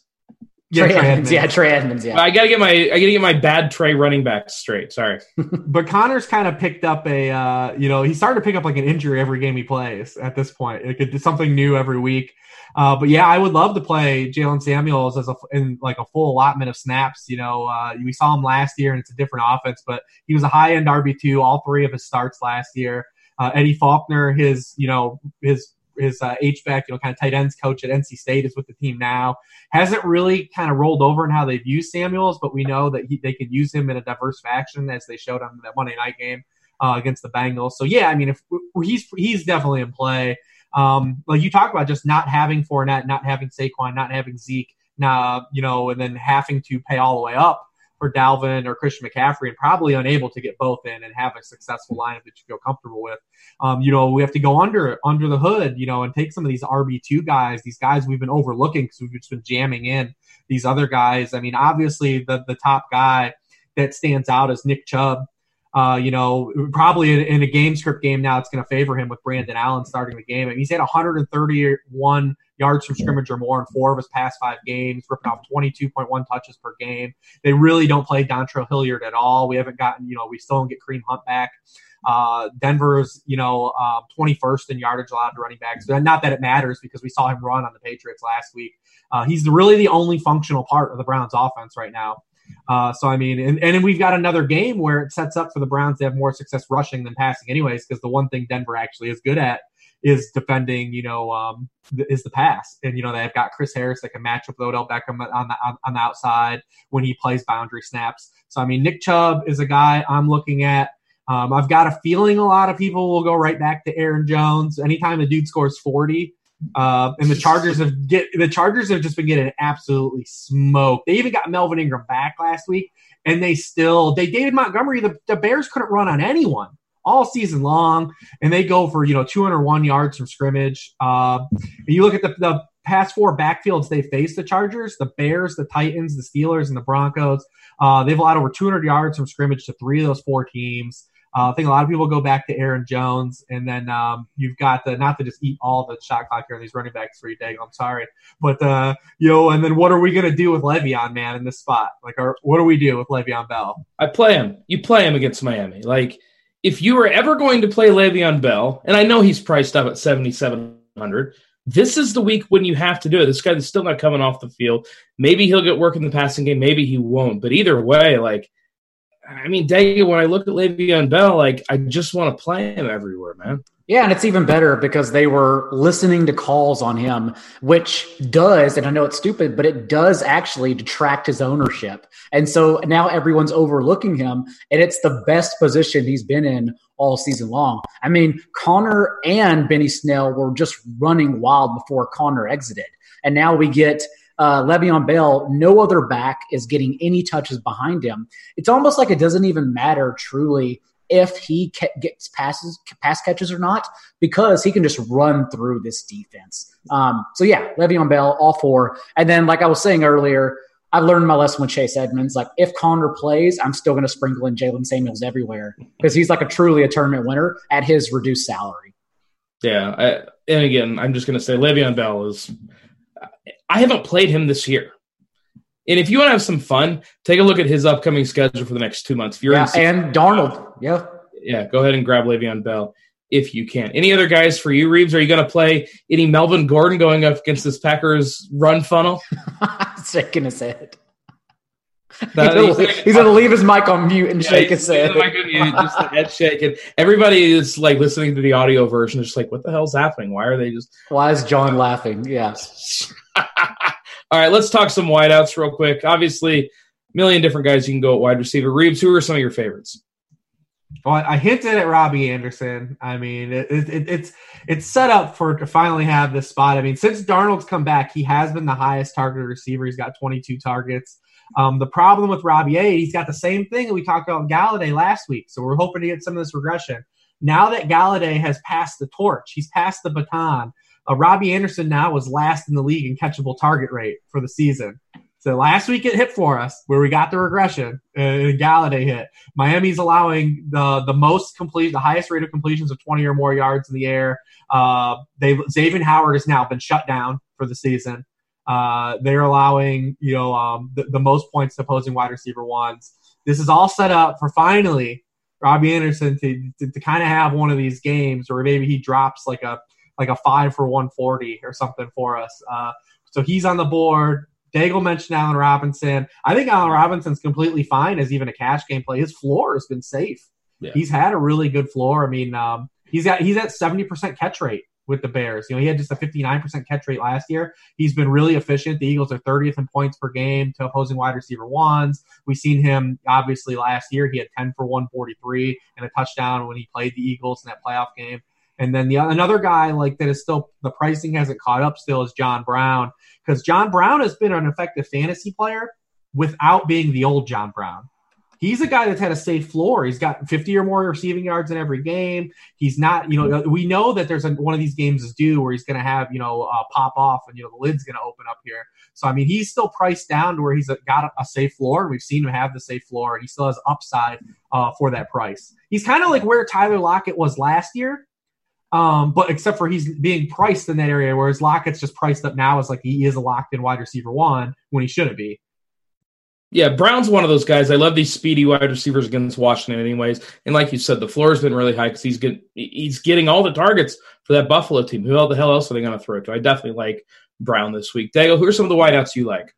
Yeah, Trey Trey Edmunds, Edmunds. yeah, Trey Edmunds, yeah. I gotta get my I gotta get my bad Trey running back straight. Sorry. But Conner's kind of picked up a, uh, you know, he's starting to pick up like an injury every game he plays at this point. It could do something new every week. Uh, but yeah, I would love to play Jaylen Samuels as a in like a full allotment of snaps. You know, uh, we saw him last year, and it's a different offense, but he was a high end RB two all three of his starts last year. Uh, Eddie Faulkner, his you know his his uh, HVAC, you know, kind of tight ends coach at NC State is with the team now. Hasn't really kind of rolled over in how they've used Samuels, but we know that he, they could use him in a diverse fashion as they showed on that Monday night game uh, against the Bengals. So yeah, I mean, if he's he's definitely in play. Um, like you talk about just not having Fournette, not having Saquon, not having Zeke, now you know, and then having to pay all the way up for Dalvin or Christian McCaffrey, and probably unable to get both in and have a successful lineup that you feel comfortable with. Um, you know, we have to go under under the hood, you know, and take some of these RB two guys, these guys we've been overlooking because we've just been jamming in these other guys. I mean, obviously the the top guy that stands out is Nick Chubb. Uh, you know, probably in, in a game script game now, it's going to favor him with Brandon Allen starting the game. I mean, he's had 131 yards from scrimmage or more in four of his past five games, ripping off 22.1 touches per game. They really don't play Dontrell Hilliard at all. We haven't gotten, you know, we still don't get Kareem Hunt back. Uh, Denver's, you know, uh, 21st in yardage allowed to running backs. But not that it matters because we saw him run on the Patriots last week. Uh, he's really the only functional part of the Browns offense right now. Uh, so I mean, and, and then we've got another game where it sets up for the Browns to have more success rushing than passing, anyways, because the one thing Denver actually is good at is defending. You know, um, th- is the pass, and you know they've got Chris Harris that can match up with Odell Beckham on the on, on the outside when he plays boundary snaps. So I mean, Nick Chubb is a guy I'm looking at. Um, I've got a feeling a lot of people will go right back to Aaron Jones. Anytime the dude scores 40, Uh, and the Chargers have get the Chargers have just been getting absolutely smoked. They even got Melvin Ingram back last week, and they still they David Montgomery. The, the Bears couldn't run on anyone all season long, and they go for you know 201 yards from scrimmage. Uh, you look at the, the past four backfields they faced the Chargers, the Bears, the Titans, the Steelers, and the Broncos. Uh, they've allowed over 200 yards from scrimmage to three of those four teams. Uh, I think a lot of people go back to Aaron Jones, and then um, you've got the not to just eat all the shot clock here on these running backs for you. I'm sorry, but uh, you know, and then what are we gonna do with Le'Veon, man, in this spot? Like, our, what do we do with Le'Veon Bell? I play him. You play him against Miami. Like, if you were ever going to play Le'Veon Bell, and I know he's priced up at 7,700. This is the week when you have to do it. This guy is still not coming off the field. Maybe he'll get work in the passing game. Maybe he won't. But either way, like I mean, Day, when I look at Le'Veon Bell, like I just want to play him everywhere, man. Yeah, and it's even better because they were listening to calls on him, which does, and I know it's stupid, but it does actually detract his ownership. And so now everyone's overlooking him, and it's the best position he's been in all season long. I mean, Conner and Benny Snell were just running wild before Conner exited. And now we get uh, Le'Veon Bell, no other back is getting any touches behind him. It's almost like it doesn't even matter truly if he gets passes, pass catches or not, because he can just run through this defense. Um, so yeah, Le'Veon Bell, all four. And then, like I was saying earlier, I've learned my lesson with Chase Edmonds. Like if Conner plays, I'm still going to sprinkle in Jaylen Samuels everywhere because he's like a truly a tournament winner at his reduced salary. Yeah, I, and again, I'm just going to say Le'Veon Bell is I haven't played him this year. And if you want to have some fun, take a look at his upcoming schedule for the next two months. If you're yeah, and Darnold, yeah, yeah, go ahead and grab Le'Veon Bell if you can. Any other guys for you, Reebs? Are you going to play any Melvin Gordon going up against this Packers run funnel? Shaking his head. That, he's, going to leave his mic on mute and yeah, shake his head. Mute, just the head shaking. Everybody is like listening to the audio version. Just like, what the hell's happening? Why are they just? Why is John laughing? Yeah. All right, let's talk some wideouts real quick. Obviously, a million different guys you can go at wide receiver. Reebs, who are some of your favorites? Well, I hinted at Robbie Anderson. I mean, it, it, it's it's set up for to finally have this spot. I mean, since Darnold's come back, he has been the highest targeted receiver. He's got 22 targets. Um, the problem with Robbie A, he's got the same thing that we talked about Golladay last week. So we're hoping to get some of this regression. Now that Golladay has passed the torch, he's passed the baton. Uh, Robbie Anderson now was last in the league in catchable target rate for the season. So last week it hit for us where we got the regression. Uh, Golladay hit. Miami's allowing the the most complete, the highest rate of completions of 20 or more yards in the air. Uh, they Xavier Howard has now been shut down for the season. Uh, they're allowing you know um, the, the most points to opposing wide receiver ones. This is all set up for finally Robbie Anderson to, to, to kind of have one of these games, or maybe he drops like a like a five for 140 or something for us. Uh, so he's on the board. Daigle mentioned Allen Robinson. I think Allen Robinson's completely fine as even a cash game play. His floor has been safe. Yeah. He's had a really good floor. I mean, um, he's got he's at 70% catch rate with the Bears. You know, he had just a 59% catch rate last year. He's been really efficient. The Eagles are 30th in points per game to opposing wide receiver ones. We've seen him obviously last year. He had 10 for 143 and a touchdown when he played the Eagles in that playoff game. And then the another guy like that is still the pricing hasn't caught up still is John Brown because John Brown has been an effective fantasy player without being the old John Brown. He's a guy that's had a safe floor. He's got 50 or more receiving yards in every game. He's not, you know, we know that there's a, one of these games is due where he's going to have, you know, uh, pop off and, you know, the lid's going to open up here. So, I mean, he's still priced down to where he's got a, a safe floor, and we've seen him have the safe floor, and he still has upside uh, for that price. He's kind of like where Tyler Lockett was last year, um, but except for he's being priced in that area, whereas Lockett's just priced up now as like he is a locked in wide receiver one when he shouldn't be. Yeah, Brown's one of those guys. I love these speedy wide receivers against Washington, anyways. And like you said, the floor has been really high because he's getting he's getting all the targets for that Buffalo team. Who the hell else are they going to throw it to? I definitely like Brown this week. Daigle, who are some of the wideouts you like?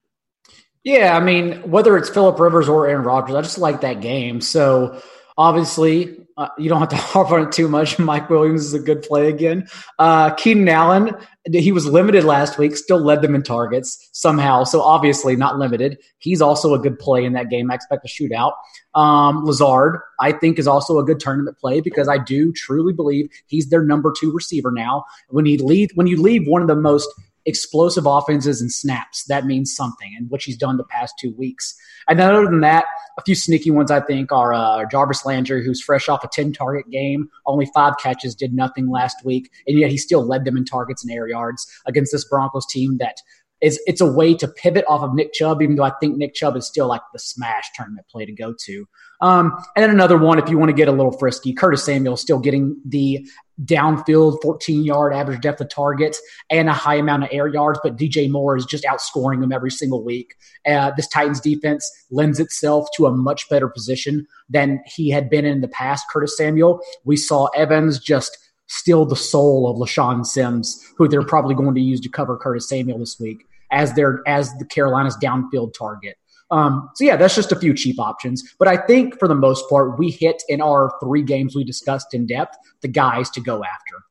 Yeah, I mean, whether it's Philip Rivers or Aaron Rodgers, I just like that game. So Obviously, uh, you don't have to harp on it too much. Mike Williams is a good play again. Uh, Keenan Allen, he was limited last week, still led them in targets somehow. So obviously not limited. He's also a good play in that game. I expect a shootout. Um, Lazard, I think, is also a good tournament play because I do truly believe he's their number two receiver now. When you leave, when you leave one of the most explosive offenses and snaps, that means something, and what he's done the past two weeks. And then other than that, a few sneaky ones I think are uh, Jarvis Landry, who's fresh off a 10 target game, only five catches, did nothing last week, and yet he still led them in targets and air yards against this Broncos team that is it's a way to pivot off of Nick Chubb, even though I think Nick Chubb is still like the smash tournament play to go to. Um, and then another one, if you want to get a little frisky, Curtis Samuel still getting the downfield 14 yard average depth of targets, and a high amount of air yards, but DJ Moore is just outscoring them every single week. Uh, this Titans defense lends itself to a much better position than he had been in the past. Curtis Samuel, we saw Evans just steal the soul of LeShaun Sims, who they're probably going to use to cover Curtis Samuel this week as their as the Carolina's downfield target. Um, so yeah, that's just a few cheap options. But I think for the most part, we hit in our three games we discussed in depth the guys to go after.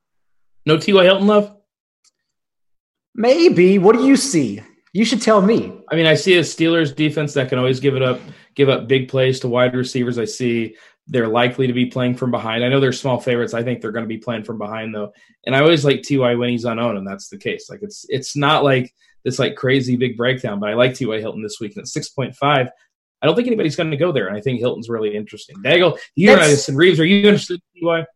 No T.Y. Hilton love? Maybe. What do you see? You should tell me. I mean, I see a Steelers defense that can always give it up, give up big plays to wide receivers. I see they're likely to be playing from behind. I know they're small favorites. I think they're going to be playing from behind though. And I always like Ty when he's unowned, and that's the case. Like it's it's not like this like crazy big breakdown. But I like T.Y. Hilton this week, and at six point five, I don't think anybody's going to go there. And I think Hilton's really interesting. Daigle, you and Reebs, are you interested in Ty?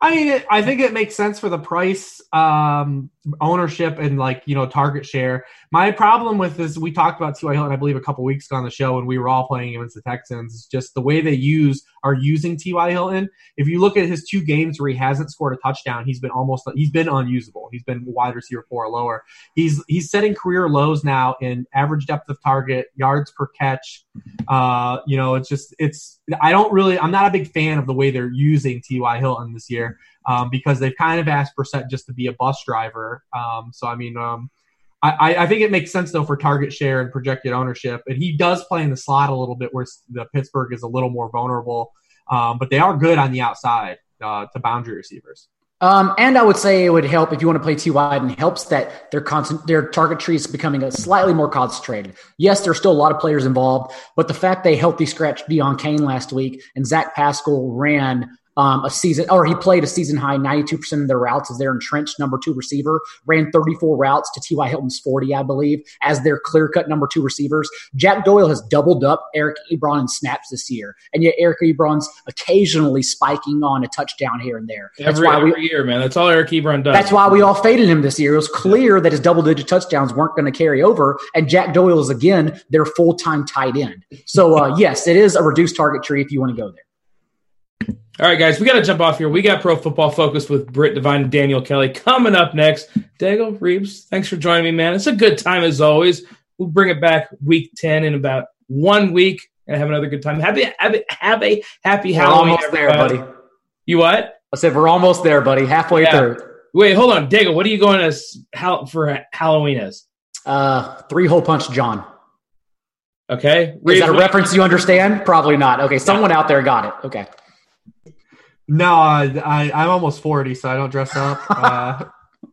I mean, I think it makes sense for the price, um, ownership, and like you know target share. My problem with this, we talked about T.Y. Hilton, I believe, a couple weeks ago on the show when we were all playing against the Texans. Is just the way they use are using T.Y. Hilton. If you look at his two games where he hasn't scored a touchdown, he's been almost he's been unusable. He's been wide receiver four or lower. He's he's setting career lows now in average depth of target, yards per catch. Uh, you know, it's just it's I don't really I'm not a big fan of the way they're using T.Y. Hilton this year um, because they've kind of asked Brissett just to be a bus driver. Um, so I mean, um, I, I, think it makes sense though for target share and projected ownership, and he does play in the slot a little bit, where the Pittsburgh is a little more vulnerable, um, but they are good on the outside uh, to boundary receivers. Um, and I would say it would help if you want to play T wide and helps that their constant their target tree is becoming a slightly more concentrated. Yes, there's still a lot of players involved, but the fact they healthy scratched Deon Cain last week and Zach Pascal ran um, a season, or he played a season high 92% of their routes as their entrenched number two receiver, ran 34 routes to T.Y. Hilton's 40, I believe, as their clear cut number two receivers. Jack Doyle has doubled up Eric Ebron in snaps this year, and yet Eric Ebron's occasionally spiking on a touchdown here and there. That's every, why we, every year, man. That's all Eric Ebron does. That's why we all faded him this year. It was clear that his double digit touchdowns weren't going to carry over, and Jack Doyle is again their full time tight end. So, uh, yes, it is a reduced target tree if you want to go there. All right, guys, we got to jump off here. We got Pro Football Focus with Britt Devine and Daniel Kelly coming up next. Daigle Reebs, thanks for joining me, man. It's a good time as always. We'll bring it back week 10 in about one week and have another good time. Happy, have, a, have a happy we're Halloween. almost there, buddy. You what? I said we're almost there, buddy. Halfway yeah. through. Wait, hold on. Daigle, what are you going as for Halloween as? Uh, three hole punch John. Okay. Reebs, Is that a reference you understand? Probably not. Okay, someone out there got it. Okay. No, I, I am almost forty, so I don't dress up. Uh,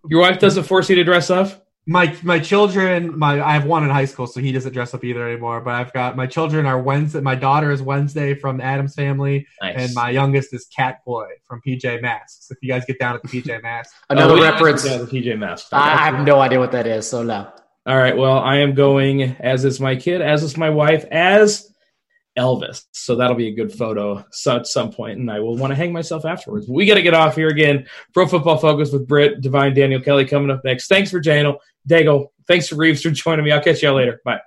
Your wife doesn't force you to dress up. My my children, my I have one in high school, so he doesn't dress up either anymore. But I've got my children are Wednesday. My daughter is Wednesday from Addams Family, nice. and my youngest is Cat Boy from PJ Masks. If you guys get down at the PJ Masks, another oh, reference. Yeah, the PJ Masks. I, I have no idea what that is, so no. All right. Well, I am going as is my kid, as is my wife, as Elvis. So that'll be a good photo at some point, and I will want to hang myself afterwards. But we got to get off here again. Pro Football Focus with Britt, Divine, Daniel Kelly coming up next. Thanks for Daniel, Dago. Thanks for Reebs for joining me. I'll catch y'all later. Bye.